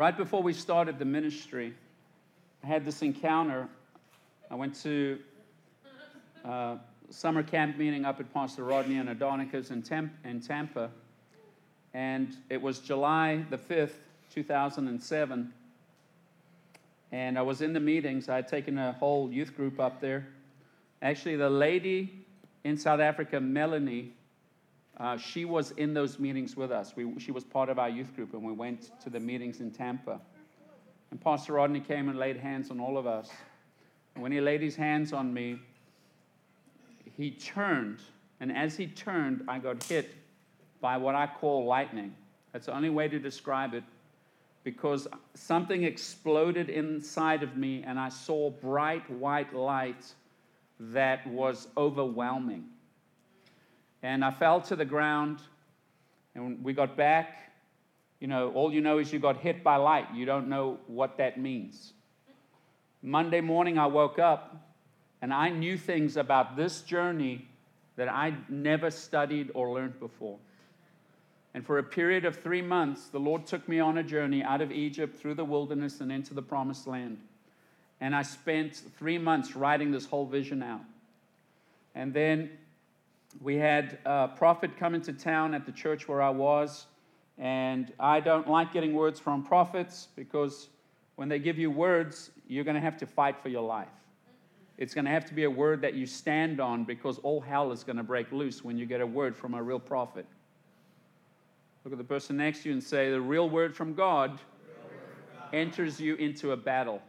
Right before we started the ministry, I had this encounter. I went to uh, summer camp meeting up at Pastor Rodney and Adonica's in, Temp- in Tampa, and it was July the 5th, 2007. And I was in the meetings. I had taken a whole youth group up there. Actually, the lady in South Africa, Melanie, uh, she was in those meetings with us. We, she was part of our youth group, and we went to the meetings in Tampa. And Pastor Rodney came and laid hands on all of us. And when he laid his hands on me, he turned, and as he turned, I got hit by what I call lightning. That's the only way to describe it because something exploded inside of me, and I saw bright white light that was overwhelming. And I fell to the ground, and we got back. You know, all you know is you got hit by light. You don't know what that means. Monday morning, I woke up, and I knew things about this journey that I'd never studied or learned before. And for a period of three months, the Lord took me on a journey out of Egypt through the wilderness and into the promised land. And I spent three months writing this whole vision out. And then we had a prophet come into town at the church where I was. And I don't like getting words from prophets because when they give you words, you're going to have to fight for your life. It's going to have to be a word that you stand on because all hell is going to break loose when you get a word from a real prophet. Look at the person next to you and say, The real word from God, word from God. enters you into a battle.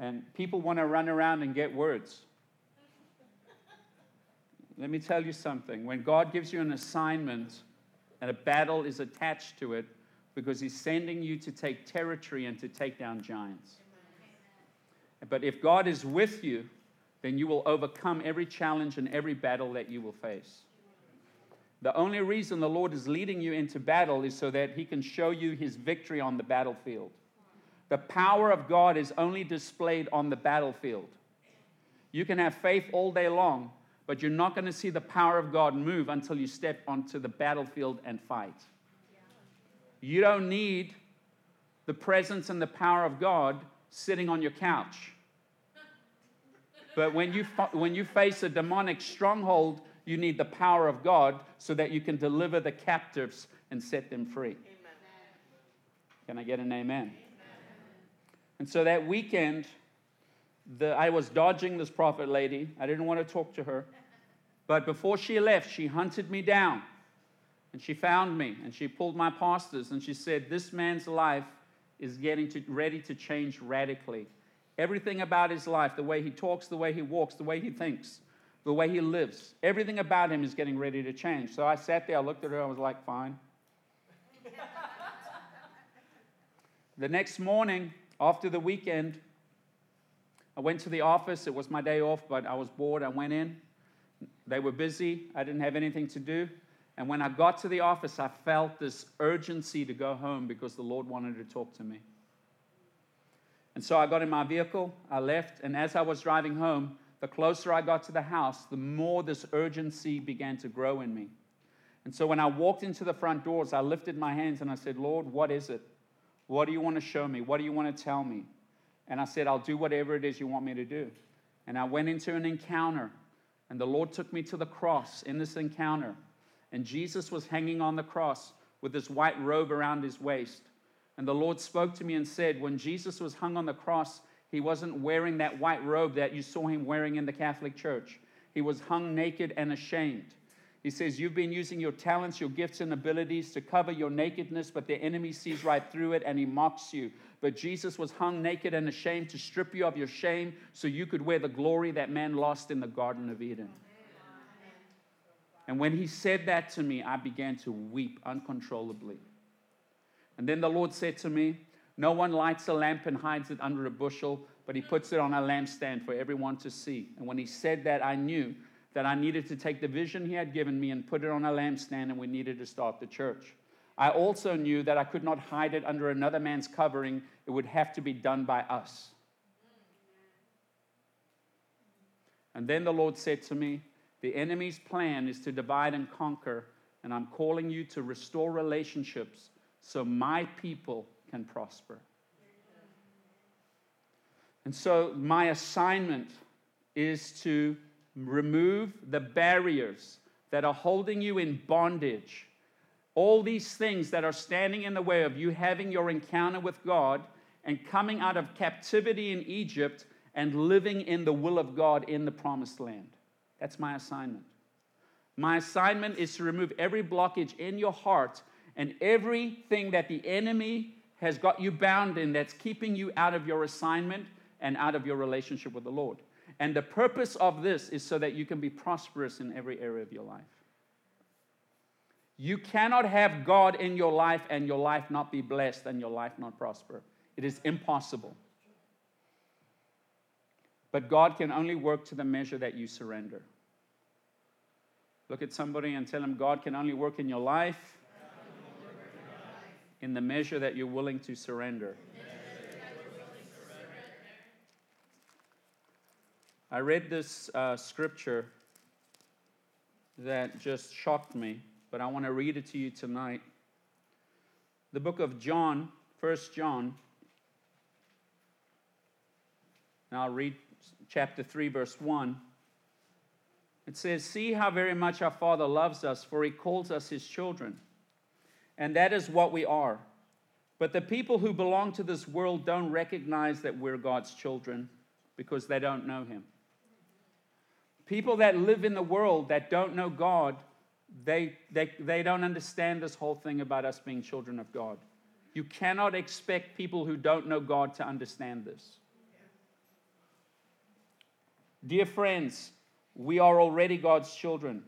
And people want to run around and get words. Let me tell you something. When God gives you an assignment and a battle is attached to it, because He's sending you to take territory and to take down giants. But if God is with you, then you will overcome every challenge and every battle that you will face. The only reason the Lord is leading you into battle is so that He can show you His victory on the battlefield. The power of God is only displayed on the battlefield. You can have faith all day long, but you're not going to see the power of God move until you step onto the battlefield and fight. You don't need the presence and the power of God sitting on your couch. But when you, when you face a demonic stronghold, you need the power of God so that you can deliver the captives and set them free. Amen. Can I get an amen? And so that weekend, the, I was dodging this prophet lady. I didn't want to talk to her. But before she left, she hunted me down and she found me and she pulled my pastors and she said, This man's life is getting to, ready to change radically. Everything about his life, the way he talks, the way he walks, the way he thinks, the way he lives, everything about him is getting ready to change. So I sat there, I looked at her, I was like, Fine. the next morning, after the weekend, I went to the office. It was my day off, but I was bored. I went in. They were busy. I didn't have anything to do. And when I got to the office, I felt this urgency to go home because the Lord wanted to talk to me. And so I got in my vehicle, I left, and as I was driving home, the closer I got to the house, the more this urgency began to grow in me. And so when I walked into the front doors, I lifted my hands and I said, Lord, what is it? What do you want to show me? What do you want to tell me? And I said, I'll do whatever it is you want me to do. And I went into an encounter, and the Lord took me to the cross in this encounter. And Jesus was hanging on the cross with this white robe around his waist. And the Lord spoke to me and said, When Jesus was hung on the cross, he wasn't wearing that white robe that you saw him wearing in the Catholic Church. He was hung naked and ashamed. He says, You've been using your talents, your gifts, and abilities to cover your nakedness, but the enemy sees right through it and he mocks you. But Jesus was hung naked and ashamed to strip you of your shame so you could wear the glory that man lost in the Garden of Eden. And when he said that to me, I began to weep uncontrollably. And then the Lord said to me, No one lights a lamp and hides it under a bushel, but he puts it on a lampstand for everyone to see. And when he said that, I knew that I needed to take the vision he had given me and put it on a lampstand, and we needed to start the church. I also knew that I could not hide it under another man's covering, it would have to be done by us. And then the Lord said to me, the enemy's plan is to divide and conquer. and I'm calling you to restore relationships so my people can prosper. And so, my assignment is to remove the barriers that are holding you in bondage. All these things that are standing in the way of you having your encounter with God and coming out of captivity in Egypt and living in the will of God in the promised land. That's my assignment. My assignment is to remove every blockage in your heart and everything that the enemy has got you bound in that's keeping you out of your assignment and out of your relationship with the Lord. And the purpose of this is so that you can be prosperous in every area of your life. You cannot have God in your life and your life not be blessed and your life not prosper. It is impossible. But God can only work to the measure that you surrender. Look at somebody and tell them God can only work in your life in the measure that you're willing to surrender. I read this uh, scripture that just shocked me, but I want to read it to you tonight. The book of John, First John. Now I'll read chapter 3, verse 1. It says, See how very much our Father loves us, for he calls us his children. And that is what we are. But the people who belong to this world don't recognize that we're God's children because they don't know him. People that live in the world that don't know God, they, they, they don't understand this whole thing about us being children of God. You cannot expect people who don't know God to understand this. Dear friends, we are already God's children,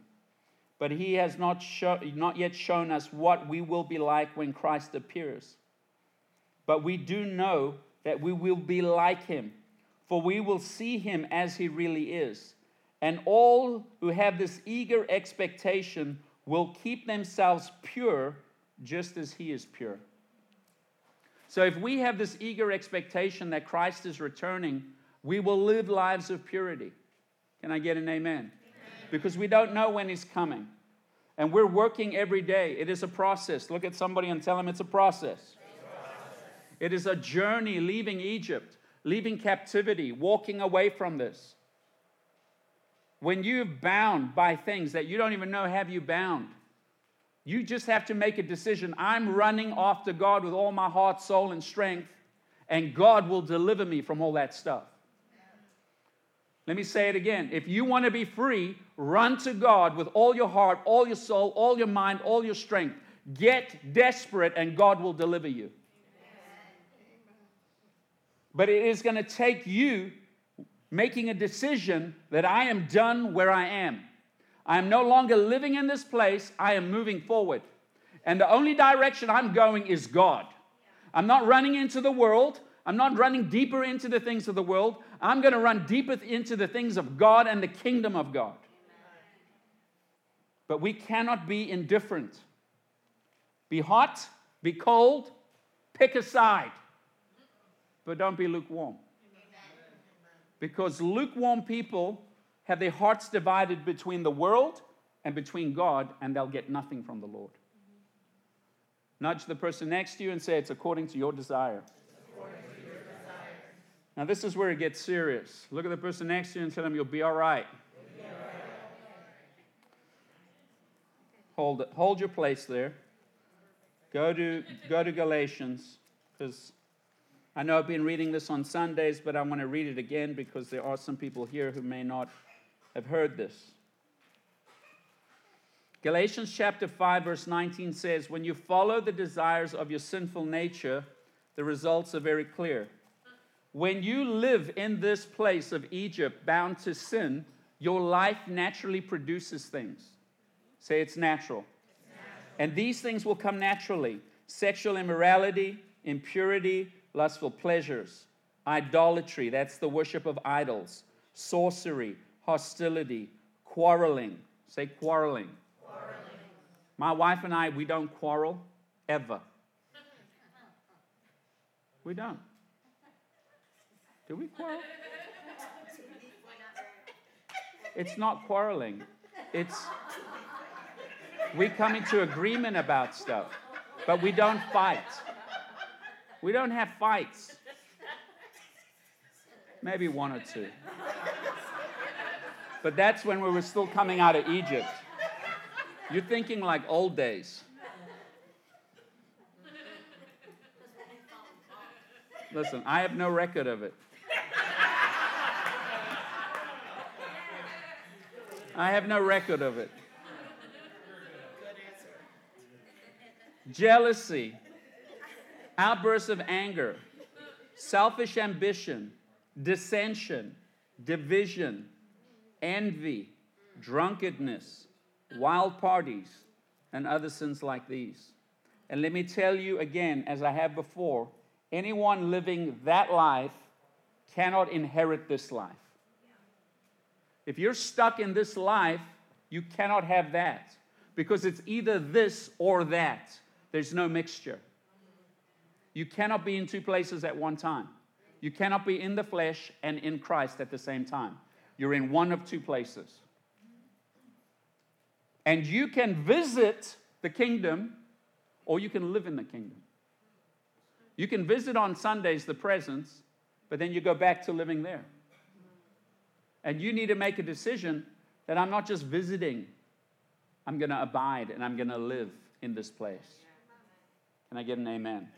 but He has not, show, not yet shown us what we will be like when Christ appears. But we do know that we will be like Him, for we will see Him as He really is. And all who have this eager expectation will keep themselves pure just as he is pure. So, if we have this eager expectation that Christ is returning, we will live lives of purity. Can I get an amen? amen? Because we don't know when he's coming. And we're working every day. It is a process. Look at somebody and tell them it's a process. It's a process. It is a journey leaving Egypt, leaving captivity, walking away from this. When you're bound by things that you don't even know have you bound, you just have to make a decision. I'm running after God with all my heart, soul, and strength, and God will deliver me from all that stuff. Let me say it again. If you want to be free, run to God with all your heart, all your soul, all your mind, all your strength. Get desperate, and God will deliver you. But it is going to take you making a decision that I am done where I am. I am no longer living in this place, I am moving forward. And the only direction I'm going is God. I'm not running into the world. I'm not running deeper into the things of the world. I'm going to run deeper into the things of God and the kingdom of God. But we cannot be indifferent. Be hot, be cold, pick a side, but don't be lukewarm. Because lukewarm people have their hearts divided between the world and between God, and they'll get nothing from the Lord. Nudge the person next to you and say, It's according to your desire. Now, this is where it gets serious. Look at the person next to you and tell them, You'll be all right. Be all right. Hold, it. Hold your place there. Go to, go to Galatians, because I know I've been reading this on Sundays, but I want to read it again because there are some people here who may not have heard this. Galatians chapter 5, verse 19 says, When you follow the desires of your sinful nature, the results are very clear. When you live in this place of Egypt, bound to sin, your life naturally produces things. Say it's natural. It's natural. And these things will come naturally sexual immorality, impurity, lustful pleasures, idolatry, that's the worship of idols, sorcery, hostility, quarreling. Say quarreling. quarreling. My wife and I, we don't quarrel ever. We don't. Do we quarrel? It's not quarreling. It's We come into agreement about stuff, but we don't fight. We don't have fights. Maybe one or two. But that's when we were still coming out of Egypt. You're thinking like old days. Listen, I have no record of it. I have no record of it. Jealousy, outbursts of anger, selfish ambition, dissension, division, envy, drunkenness, wild parties, and other sins like these. And let me tell you again, as I have before, anyone living that life cannot inherit this life. If you're stuck in this life, you cannot have that because it's either this or that. There's no mixture. You cannot be in two places at one time. You cannot be in the flesh and in Christ at the same time. You're in one of two places. And you can visit the kingdom or you can live in the kingdom. You can visit on Sundays the presence, but then you go back to living there. And you need to make a decision that I'm not just visiting, I'm going to abide and I'm going to live in this place. Can I get an amen?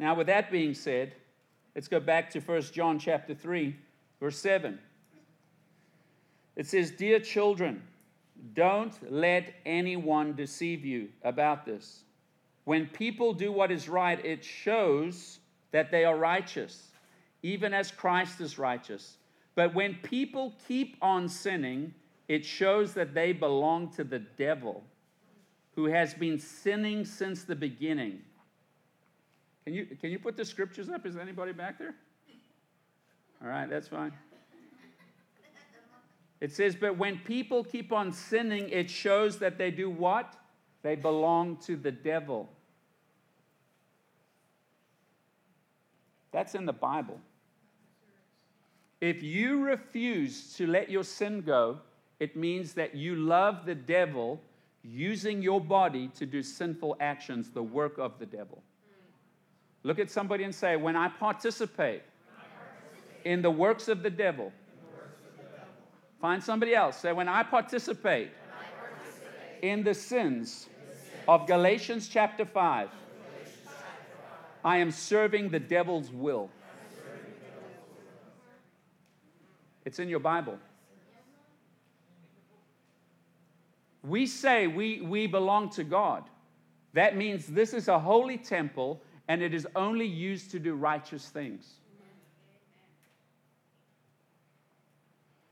Now, with that being said, let's go back to 1 John chapter 3, verse 7. It says, Dear children, don't let anyone deceive you about this. When people do what is right, it shows that they are righteous, even as Christ is righteous. But when people keep on sinning, it shows that they belong to the devil, who has been sinning since the beginning. Can you, can you put the scriptures up? Is anybody back there? All right, that's fine. It says, But when people keep on sinning, it shows that they do what? They belong to the devil. That's in the Bible. If you refuse to let your sin go, it means that you love the devil using your body to do sinful actions, the work of the devil. Look at somebody and say, When I participate in the works of the devil, find somebody else. Say, When I participate in the sins of Galatians chapter 5, I am serving the devil's will. It's in your Bible. We say we, we belong to God. That means this is a holy temple and it is only used to do righteous things.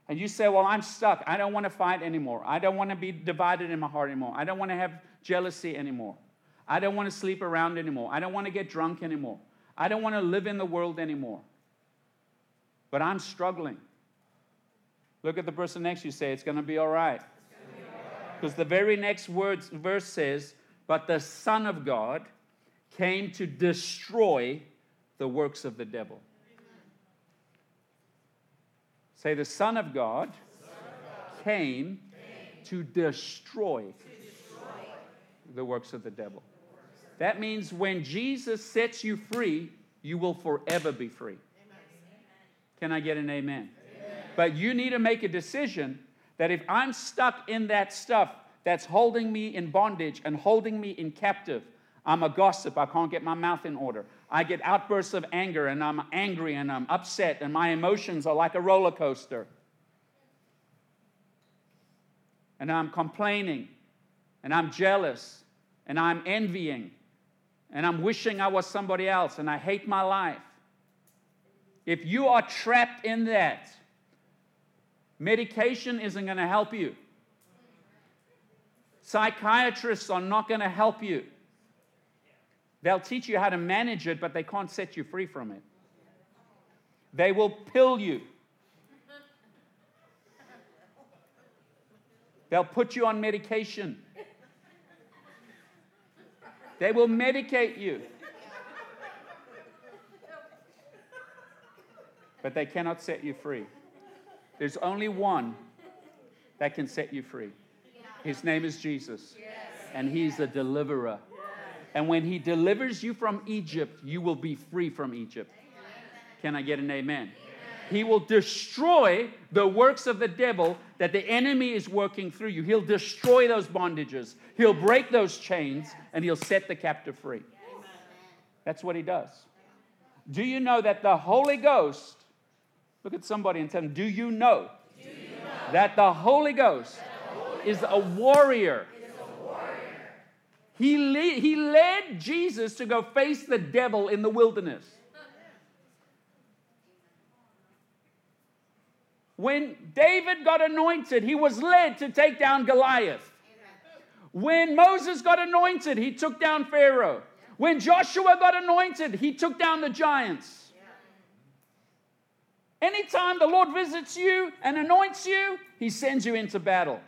And you say, Well, I'm stuck. I don't want to fight anymore. I don't want to be divided in my heart anymore. I don't want to have jealousy anymore. I don't want to sleep around anymore. I don't want to get drunk anymore. I don't want to live in the world anymore. But I'm struggling. Look at the person next to you, say, It's going to be all right. Because the very next words, verse says, But the Son of God came to destroy the works of the devil. Say, The Son of God, Son of God came, came to destroy, to destroy the works of the devil. That means when Jesus sets you free, you will forever be free. Can I get an amen? But you need to make a decision that if I'm stuck in that stuff that's holding me in bondage and holding me in captive, I'm a gossip. I can't get my mouth in order. I get outbursts of anger and I'm angry and I'm upset and my emotions are like a roller coaster. And I'm complaining and I'm jealous and I'm envying and I'm wishing I was somebody else and I hate my life. If you are trapped in that, Medication isn't going to help you. Psychiatrists are not going to help you. They'll teach you how to manage it, but they can't set you free from it. They will pill you. They'll put you on medication. They will medicate you. But they cannot set you free. There's only one that can set you free. His name is Jesus. And He's the deliverer. And when He delivers you from Egypt, you will be free from Egypt. Can I get an amen? He will destroy the works of the devil that the enemy is working through you. He'll destroy those bondages, he'll break those chains, and he'll set the captive free. That's what he does. Do you know that the Holy Ghost, look at somebody and tell them, Do you know, Do you know that the Holy Ghost, the Holy warrior? is a warrior? He, le- he led Jesus to go face the devil in the wilderness. When David got anointed, he was led to take down Goliath. When Moses got anointed, he took down Pharaoh. When Joshua got anointed, he took down the giants. Anytime the Lord visits you and anoints you, he sends you into battle.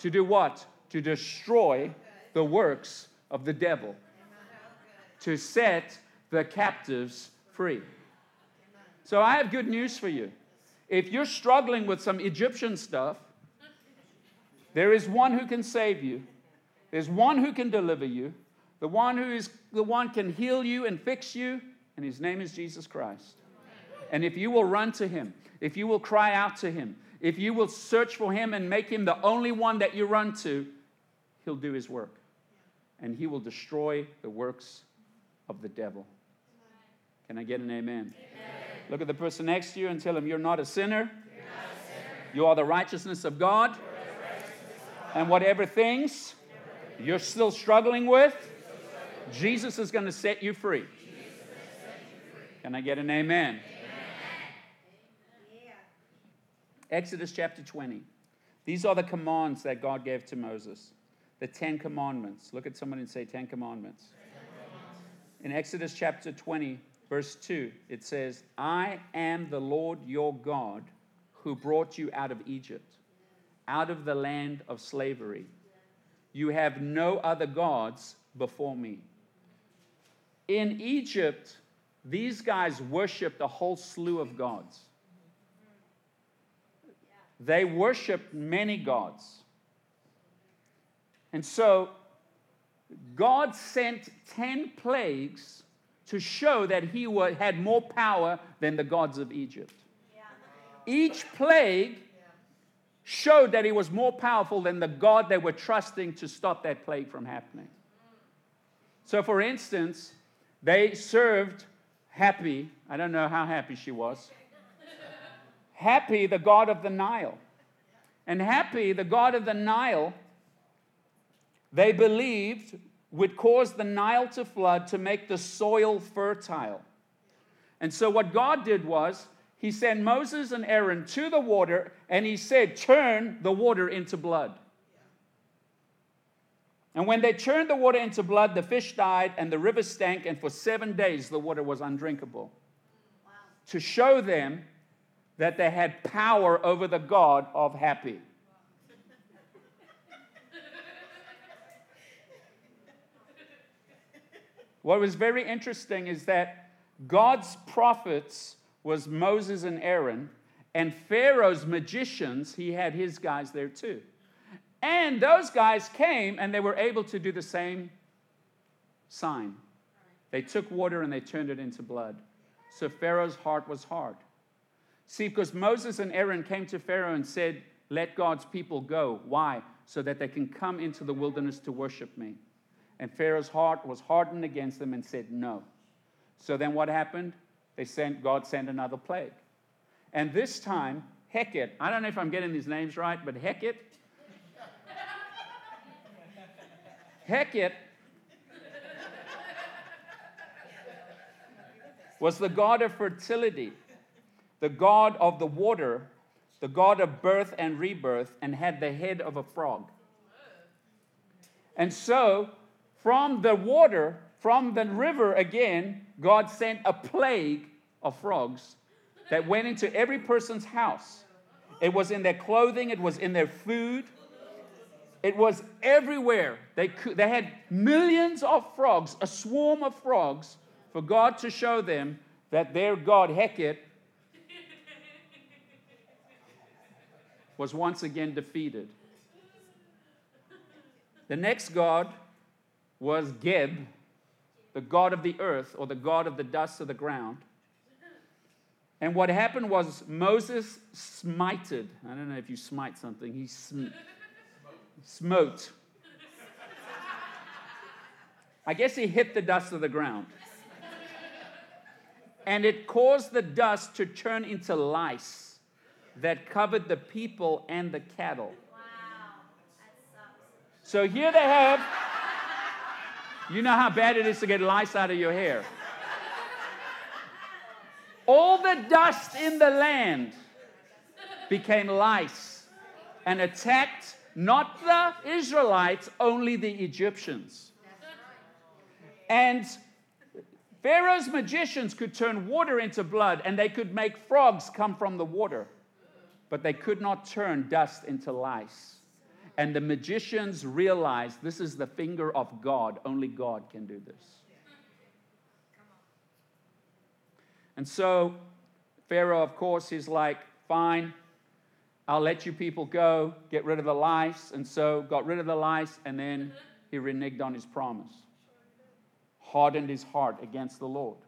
To do what? To destroy the works of the devil, to set the captives free. So I have good news for you. If you're struggling with some Egyptian stuff, there is one who can save you. There's one who can deliver you. The one who is the one can heal you and fix you, and his name is Jesus Christ. And if you will run to him, if you will cry out to him, if you will search for him and make him the only one that you run to, he'll do his work. And he will destroy the works of the devil. Can I get an amen? amen. Look at the person next to you and tell him, You're not a sinner. You are the righteousness of God. And whatever things you're still struggling with, Jesus is going to set you free. Can I get an amen? Exodus chapter 20. These are the commands that God gave to Moses. The Ten Commandments. Look at someone and say, Ten Commandments. In Exodus chapter 20, verse 2, it says, I am the Lord your God who brought you out of Egypt, out of the land of slavery. You have no other gods before me. In Egypt, these guys worshiped a whole slew of gods. They worshiped many gods. And so God sent 10 plagues to show that he had more power than the gods of Egypt. Each plague showed that he was more powerful than the God they were trusting to stop that plague from happening. So, for instance, they served Hapi, I don't know how happy she was. Hapi, the god of the Nile. And Hapi, the god of the Nile, they believed would cause the Nile to flood to make the soil fertile. And so, what God did was, He sent Moses and Aaron to the water and He said, Turn the water into blood. And when they turned the water into blood, the fish died and the river stank, and for seven days the water was undrinkable. Wow. To show them that they had power over the God of Hapi. What was very interesting is that God's prophets was Moses and Aaron, and Pharaoh's magicians, he had his guys there too. And those guys came and they were able to do the same sign. They took water and they turned it into blood. So Pharaoh's heart was hard. See, because Moses and Aaron came to Pharaoh and said, Let God's people go. Why? So that they can come into the wilderness to worship me. And Pharaoh's heart was hardened against them and said, No. So then what happened? They sent, God sent another plague. And this time, Heket, I don't know if I'm getting these names right, but Heket, Heket was the god of fertility, the god of the water, the god of birth and rebirth, and had the head of a frog. And so from the water, from the river again, God sent a plague of frogs that went into every person's house. It was in their clothing, it was in their food, it was everywhere. They, could, they had millions of frogs, a swarm of frogs, for God to show them that their God, Heket, was once again defeated. The next god was Geb, the god of the earth or the god of the dust of the ground. And what happened was Moses smited. I don't know if you smite something. He sm- smote. I guess he hit the dust of the ground. And it caused the dust to turn into lice that covered the people and the cattle. Wow. That sucks. So here they have, you know how bad it is to get lice out of your hair. All the dust in the land became lice and attacked not the Israelites, only the Egyptians. And Pharaoh's magicians could turn water into blood and they could make frogs come from the water, but they could not turn dust into lice. And the magicians realized this is the finger of God. Only God can do this. And so Pharaoh, of course, is like, fine, I'll let you people go, get rid of the lice. And so got rid of the lice, and then he reneged on his promise, hardened his heart against the Lord.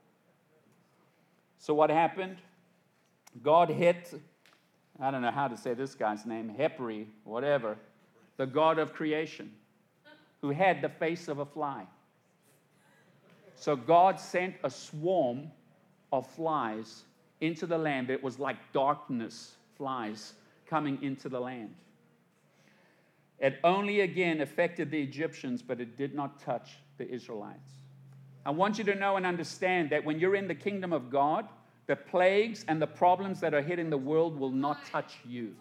So what happened? God hit, I don't know how to say this guy's name, Hepri, whatever, the God of creation, who had the face of a fly. So God sent a swarm of flies into the land. It was like darkness, flies coming into the land. It only again affected the Egyptians, but it did not touch the Israelites. I want you to know and understand that when you're in the kingdom of God, the plagues and the problems that are hitting the world will not touch you.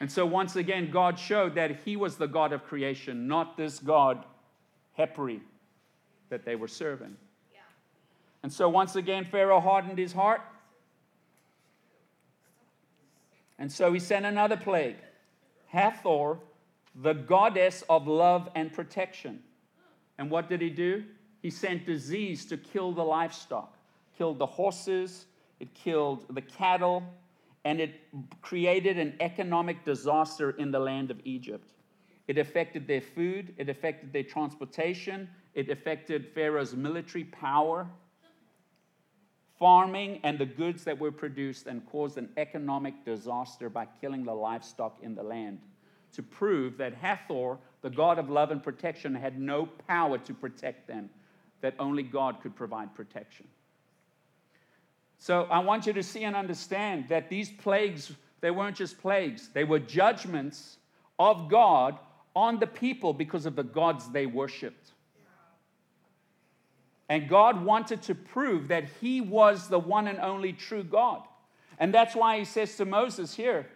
And so, once again, God showed that He was the God of creation, not this God, Hepri, that they were serving. Yeah. And so, once again, Pharaoh hardened his heart. And so he sent another plague Hathor, the goddess of love and protection. And what did he do? He sent disease to kill the livestock, killed the horses, it killed the cattle, and it created an economic disaster in the land of Egypt. It affected their food, it affected their transportation, it affected Pharaoh's military power, farming, and the goods that were produced, and caused an economic disaster by killing the livestock in the land to prove that Hathor, the god of love and protection, had no power to protect them, that only God could provide protection. So I want you to see and understand that these plagues, they weren't just plagues, they were judgments of God on the people because of the gods they worshiped. And God wanted to prove that He was the one and only true God. And that's why He says to Moses here,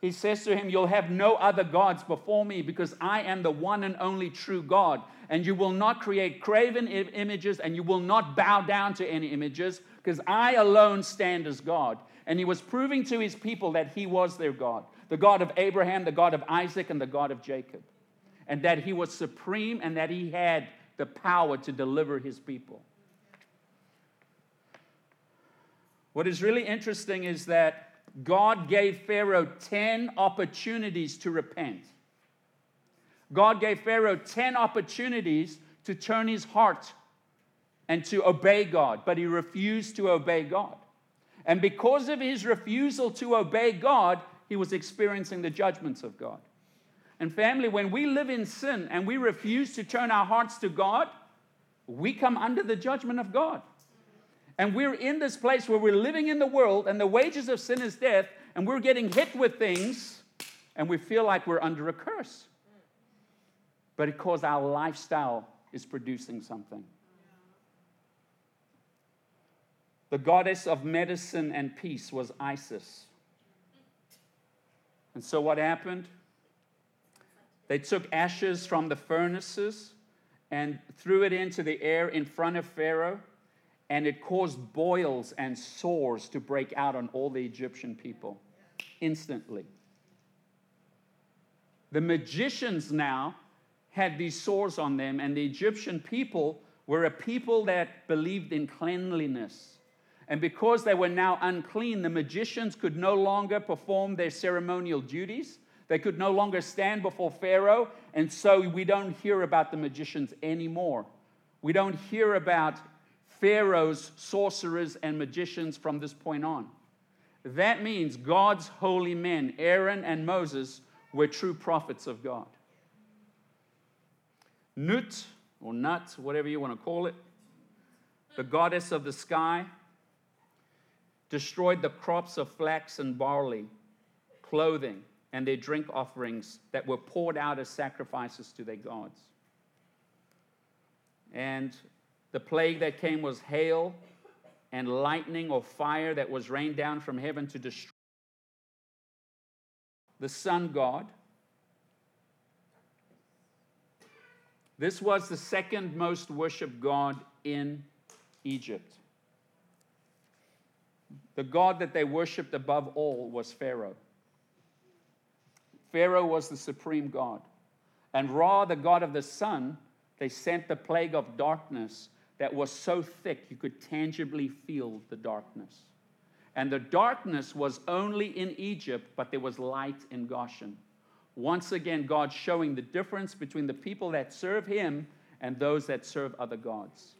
He says to him, You'll have no other gods before me because I am the one and only true God. And you will not create craven images and you will not bow down to any images because I alone stand as God. And He was proving to His people that He was their God the God of Abraham, the God of Isaac, and the God of Jacob. And that He was supreme and that He had the power to deliver his people. What is really interesting is that God gave Pharaoh 10 opportunities to repent. God gave Pharaoh 10 opportunities to turn his heart and to obey God, but he refused to obey God. And because of his refusal to obey God, he was experiencing the judgments of God. And family, when we live in sin and we refuse to turn our hearts to God, we come under the judgment of God. And we're in this place where we're living in the world, and the wages of sin is death, and we're getting hit with things, and we feel like we're under a curse. But because our lifestyle is producing something. The goddess of medicine and peace was Isis. And so what happened? They took ashes from the furnaces and threw it into the air in front of Pharaoh, and it caused boils and sores to break out on all the Egyptian people instantly. The magicians now had these sores on them, and the Egyptian people were a people that believed in cleanliness. And because they were now unclean, the magicians could no longer perform their ceremonial duties. They could no longer stand before Pharaoh. And so we don't hear about the magicians anymore. We don't hear about Pharaoh's sorcerers and magicians from this point on. That means God's holy men, Aaron and Moses, were true prophets of God. Nut, or Nut, whatever you want to call it, the goddess of the sky, destroyed the crops of flax and barley, clothing, and their drink offerings that were poured out as sacrifices to their gods. And the plague that came was hail and lightning or fire that was rained down from heaven to destroy the sun god. This was the second most worshiped god in Egypt. The god that they worshiped above all was Pharaoh. Pharaoh was the supreme god. And Ra, the god of the sun, they sent the plague of darkness that was so thick you could tangibly feel the darkness. And the darkness was only in Egypt, but there was light in Goshen. Once again, God showing the difference between the people that serve Him and those that serve other gods.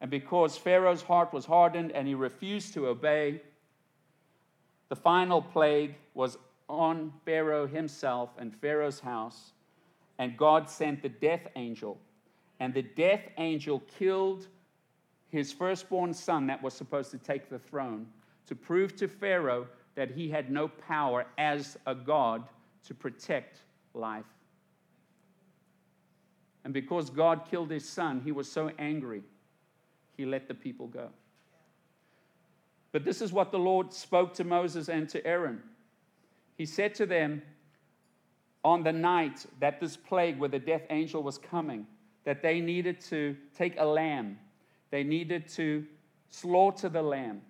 And because Pharaoh's heart was hardened and he refused to obey, the final plague was on Pharaoh himself and Pharaoh's house. And God sent the death angel. And the death angel killed his firstborn son that was supposed to take the throne to prove to Pharaoh that he had no power as a God to protect life. And because God killed his son, he was so angry he let the people go. But this is what the Lord spoke to Moses and to Aaron. He said to them, on the night that this plague, where the death angel was coming, that they needed to take a lamb, they needed to slaughter the lamb,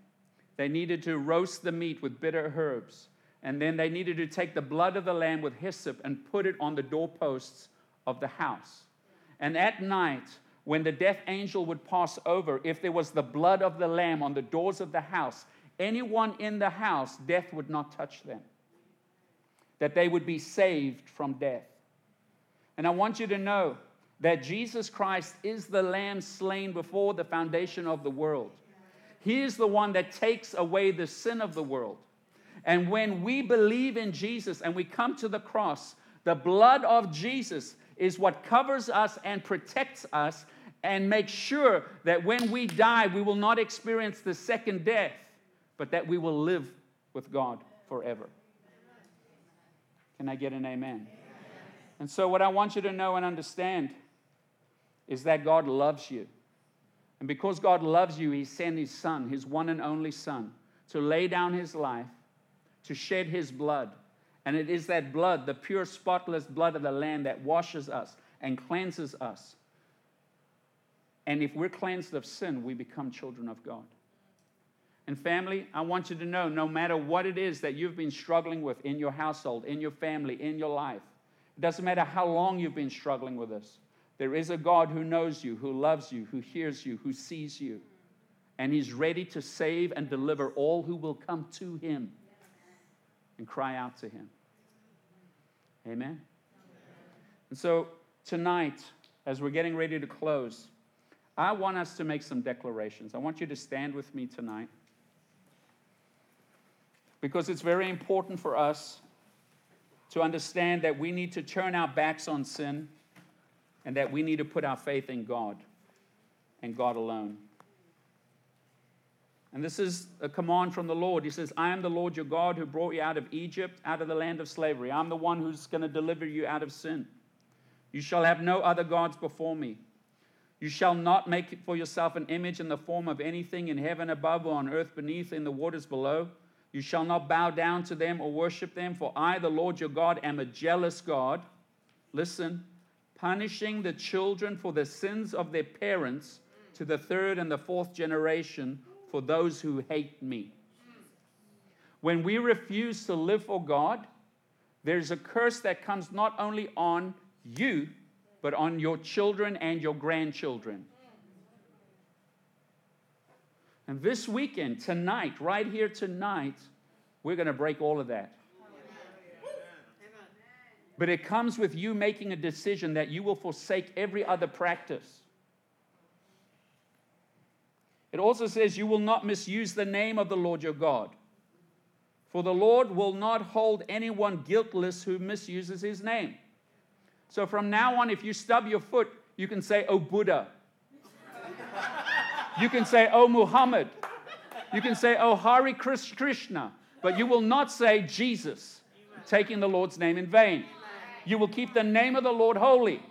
they needed to roast the meat with bitter herbs, and then they needed to take the blood of the lamb with hyssop and put it on the doorposts of the house. And at night, when the death angel would pass over, if there was the blood of the lamb on the doors of the house, anyone in the house, death would not touch them. That they would be saved from death. And I want you to know that Jesus Christ is the lamb slain before the foundation of the world. He is the one that takes away the sin of the world. And when we believe in Jesus and we come to the cross, the blood of Jesus is what covers us and protects us and make sure that when we die, we will not experience the second death, but that we will live with God forever. Can I get an amen? amen? And so, what I want you to know and understand is that God loves you. And because God loves you, He sent His Son, His one and only Son, to lay down His life, to shed His blood. And it is that blood, the pure, spotless blood of the Lamb, that washes us and cleanses us and if we're cleansed of sin, we become children of God. And family, I want you to know no matter what it is that you've been struggling with in your household, in your family, in your life, it doesn't matter how long you've been struggling with this, there is a God who knows you, who loves you, who hears you, who sees you. And He's ready to save and deliver all who will come to Him and cry out to Him. Amen? And so tonight, as we're getting ready to close, I want us to make some declarations. I want you to stand with me tonight because it's very important for us to understand that we need to turn our backs on sin and that we need to put our faith in God and God alone. And this is a command from the Lord. He says, I am the Lord your God who brought you out of Egypt, out of the land of slavery. I'm the one who's going to deliver you out of sin. You shall have no other gods before me. You shall not make for yourself an image in the form of anything in heaven above or on earth beneath, in the waters below. You shall not bow down to them or worship them, for I, the Lord your God, am a jealous God. Listen, punishing the children for the sins of their parents to the third and the fourth generation for those who hate me. When we refuse to live for God, there's a curse that comes not only on you, but on your children and your grandchildren. And this weekend, tonight, right here tonight, we're going to break all of that. But it comes with you making a decision that you will forsake every other practice. It also says, You will not misuse the name of the Lord your God. For the Lord will not hold anyone guiltless who misuses his name. So from now on, if you stub your foot, you can say, Oh Buddha. you can say, Oh Muhammad. You can say, Oh Hari Krishna. But you will not say Jesus, taking the Lord's name in vain. You will keep the name of the Lord holy.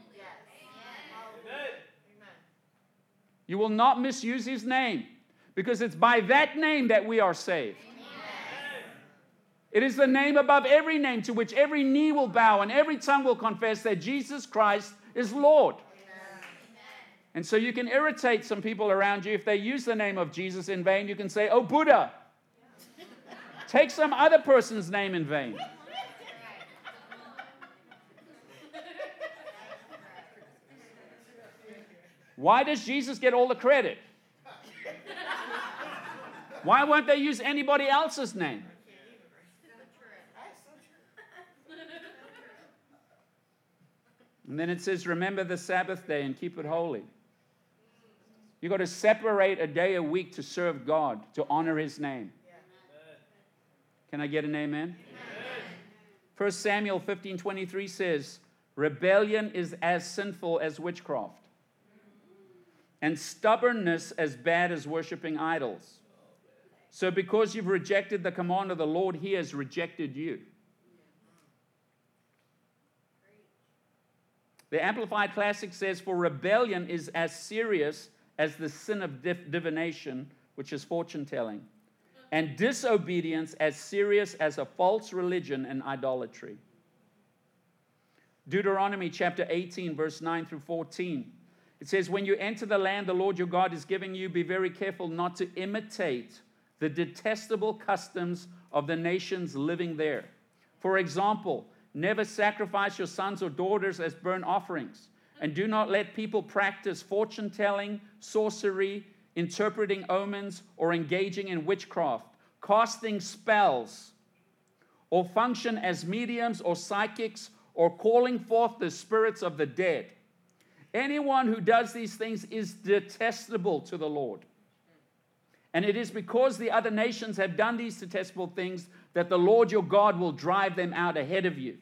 You will not misuse his name because it's by that name that we are saved. It is the name above every name to which every knee will bow and every tongue will confess that Jesus Christ is Lord. And so you can irritate some people around you if they use the name of Jesus in vain. You can say, Oh, Buddha. Take some other person's name in vain. Why does Jesus get all the credit? Why won't they use anybody else's name? And then it says, Remember the Sabbath day and keep it holy. You've got to separate a day a week to serve God, to honor His name. Can I get an amen? amen? 1 Samuel 15 23 says, Rebellion is as sinful as witchcraft, and stubbornness as bad as worshiping idols. So, because you've rejected the command of the Lord, He has rejected you. The Amplified Classic says, For rebellion is as serious as the sin of divination, which is fortune telling, and disobedience as serious as a false religion and idolatry. Deuteronomy chapter 18, verse 9 through 14. It says, When you enter the land the Lord your God is giving you, be very careful not to imitate the detestable customs of the nations living there. For example, Never sacrifice your sons or daughters as burnt offerings. And do not let people practice fortune telling, sorcery, interpreting omens, or engaging in witchcraft, casting spells, or function as mediums or psychics, or calling forth the spirits of the dead. Anyone who does these things is detestable to the Lord. And it is because the other nations have done these detestable things that the Lord your God will drive them out ahead of you.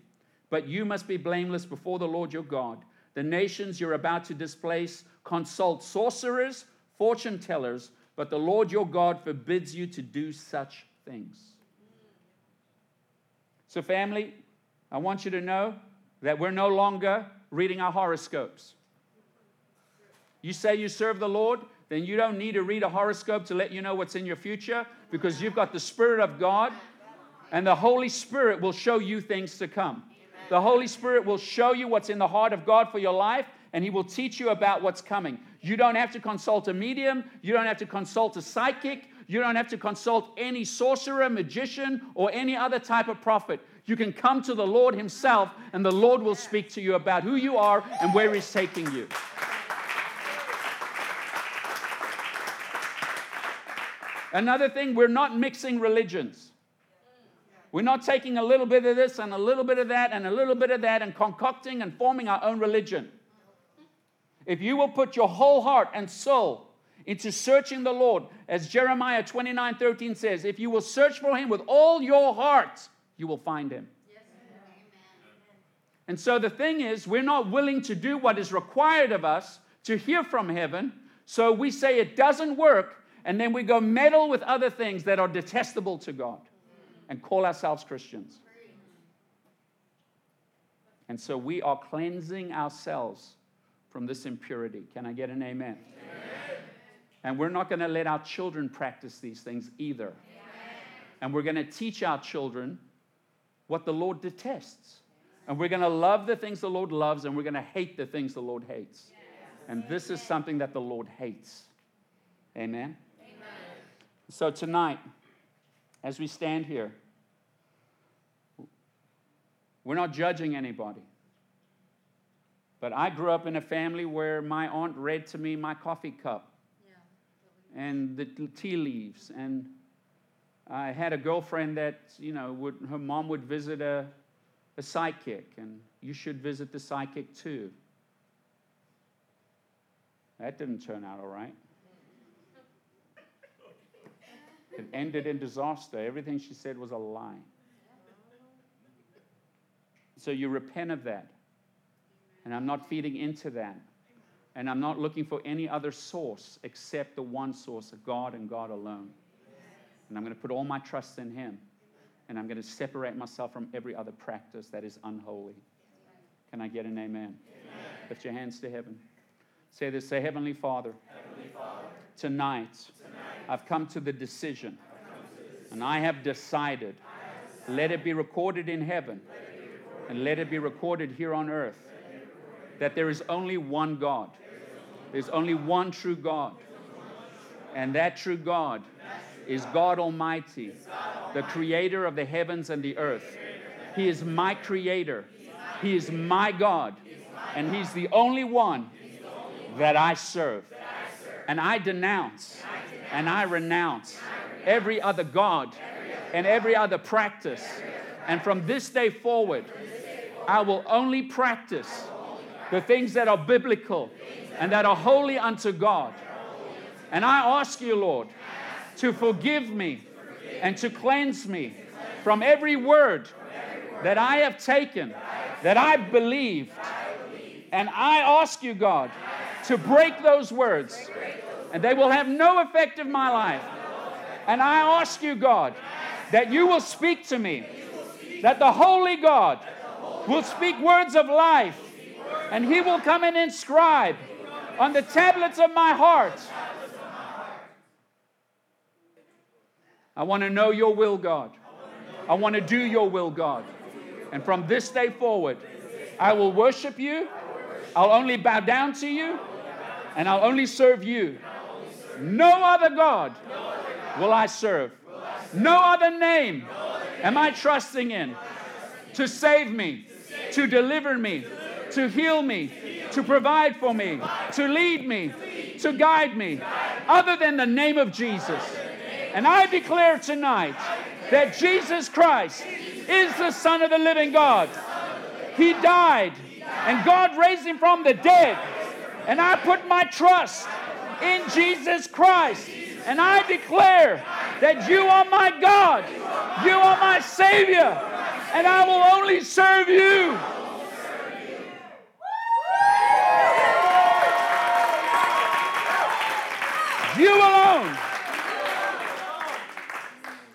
But you must be blameless before the Lord your God. The nations you're about to displace consult sorcerers, fortune tellers, but the Lord your God forbids you to do such things. So, family, I want you to know that we're no longer reading our horoscopes. You say you serve the Lord, then you don't need to read a horoscope to let you know what's in your future because you've got the Spirit of God, and the Holy Spirit will show you things to come. The Holy Spirit will show you what's in the heart of God for your life, and He will teach you about what's coming. You don't have to consult a medium, you don't have to consult a psychic, you don't have to consult any sorcerer, magician, or any other type of prophet. You can come to the Lord Himself, and the Lord will speak to you about who you are and where He's taking you. Another thing, we're not mixing religions. We're not taking a little bit of this and a little bit of that and a little bit of that and concocting and forming our own religion. If you will put your whole heart and soul into searching the Lord, as Jeremiah 29 13 says, if you will search for him with all your heart, you will find him. And so the thing is, we're not willing to do what is required of us to hear from heaven. So we say it doesn't work, and then we go meddle with other things that are detestable to God and call ourselves Christians. And so we are cleansing ourselves from this impurity. Can I get an amen? amen. And we're not going to let our children practice these things either. Amen. And we're going to teach our children what the Lord detests. And we're going to love the things the Lord loves, and we're going to hate the things the Lord hates. And this is something that the Lord hates. Amen? Amen. So tonight, as we stand here. We're not judging anybody. But I grew up in a family where my aunt read to me my coffee cup. and the tea leaves. And I had a girlfriend that, you know, would, her mom would visit a, a psychic, and you should visit the psychic too. That didn't turn out all right. It ended in disaster. Everything she said was a lie. So you repent of that. And I'm not feeding into that. And I'm not looking for any other source except the one source of God and God alone. And I'm going to put all my trust in Him. And I'm going to separate myself from every other practice that is unholy. Can I get an amen? amen. Lift your hands to heaven. Say this say, Heavenly Father, Heavenly Father tonight, tonight, I've come to the decision, and I have decided, let it be recorded in heaven, and let it be recorded here on earth, that there is only one God. There's only one true God. And that true God is God Almighty, the creator of the heavens and the earth. He is my creator. He is my God. And He's the only one that I serve. And I denounce and I renounce every other God and every other practice. And from this day forward, I will only practice the things that are biblical and that are holy unto God. And I ask you, Lord, to forgive me and to cleanse me from every word that I have taken, that I believed. And I ask you, God, to break those words, and they will have no effect in my life. And I ask you, God, that you will speak to me, that the Holy God will speak words of life, and He will come and inscribe on the tablets of my heart. I want to know your will, God. I want to do your will, God. And from this day forward, I will worship you. I'll only bow down to you and I'll only serve you. No other God will I serve. No other name am I trusting in to save me, to deliver me, to heal me, to provide for me, to lead me, to guide me, other than the name of Jesus. And I declare tonight that Jesus Christ is the Son of the living God. He died, and God raised him from the dead and I put my trust in Jesus Christ. And I declare that you are my God, you are my Savior, and I will only serve you. You alone.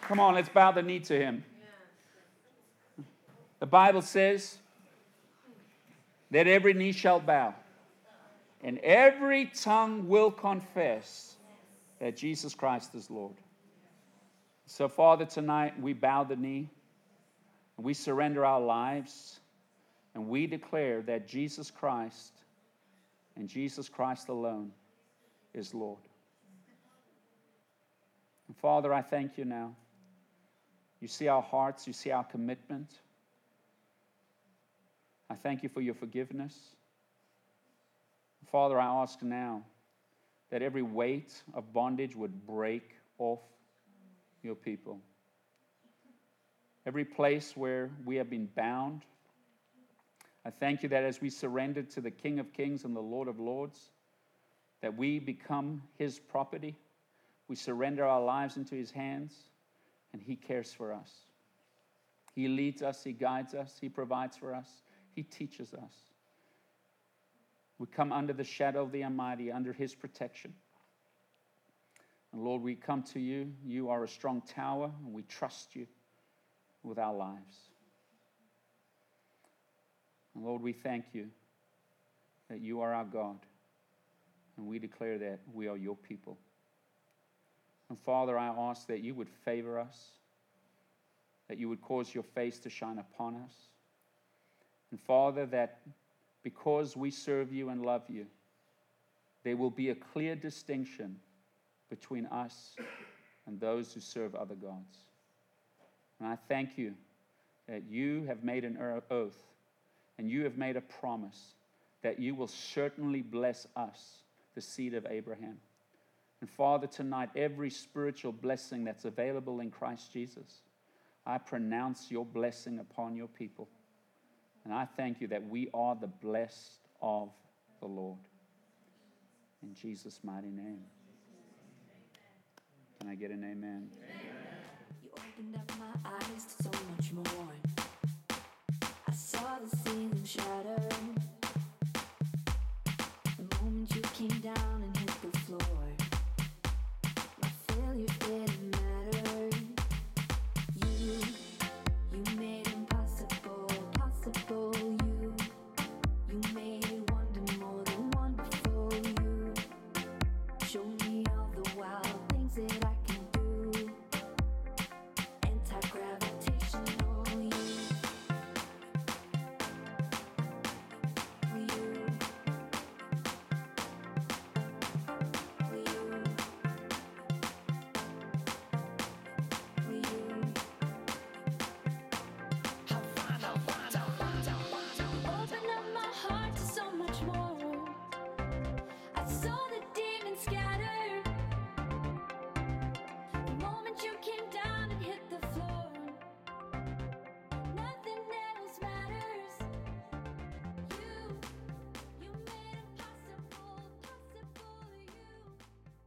Come on, let's bow the knee to Him. The Bible says that every knee shall bow and every tongue will confess that Jesus Christ is Lord. So, Father, tonight we bow the knee, and we surrender our lives, and we declare that Jesus Christ and Jesus Christ alone is Lord. And Father, I thank you now. You see our hearts, you see our commitment. I thank you for your forgiveness. Father, I ask now that every weight of bondage would break off your people. Every place where we have been bound, I thank you that as we surrender to the King of Kings and the Lord of Lords, that we become his property. We surrender our lives into his hands, and he cares for us. He leads us, he guides us, he provides for us, he teaches us. We come under the shadow of the Almighty, under His protection. And Lord, we come to you. You are a strong tower, and we trust you with our lives. And Lord, we thank you that you are our God, and we declare that we are your people. And Father, I ask that you would favor us, that you would cause your face to shine upon us. And Father, that because we serve you and love you, there will be a clear distinction between us and those who serve other gods. And I thank you that you have made an er-, oath and you have made a promise that you will certainly bless us, the seed of Abraham. And Father, tonight, every spiritual blessing that's available in Christ Jesus, I pronounce your blessing upon your people. And I thank you that we are the blessed of the Lord. In Jesus' mighty name. Can I get an amen? You opened up my eyes to so much more. I saw the ceiling shatter. The moment you came down and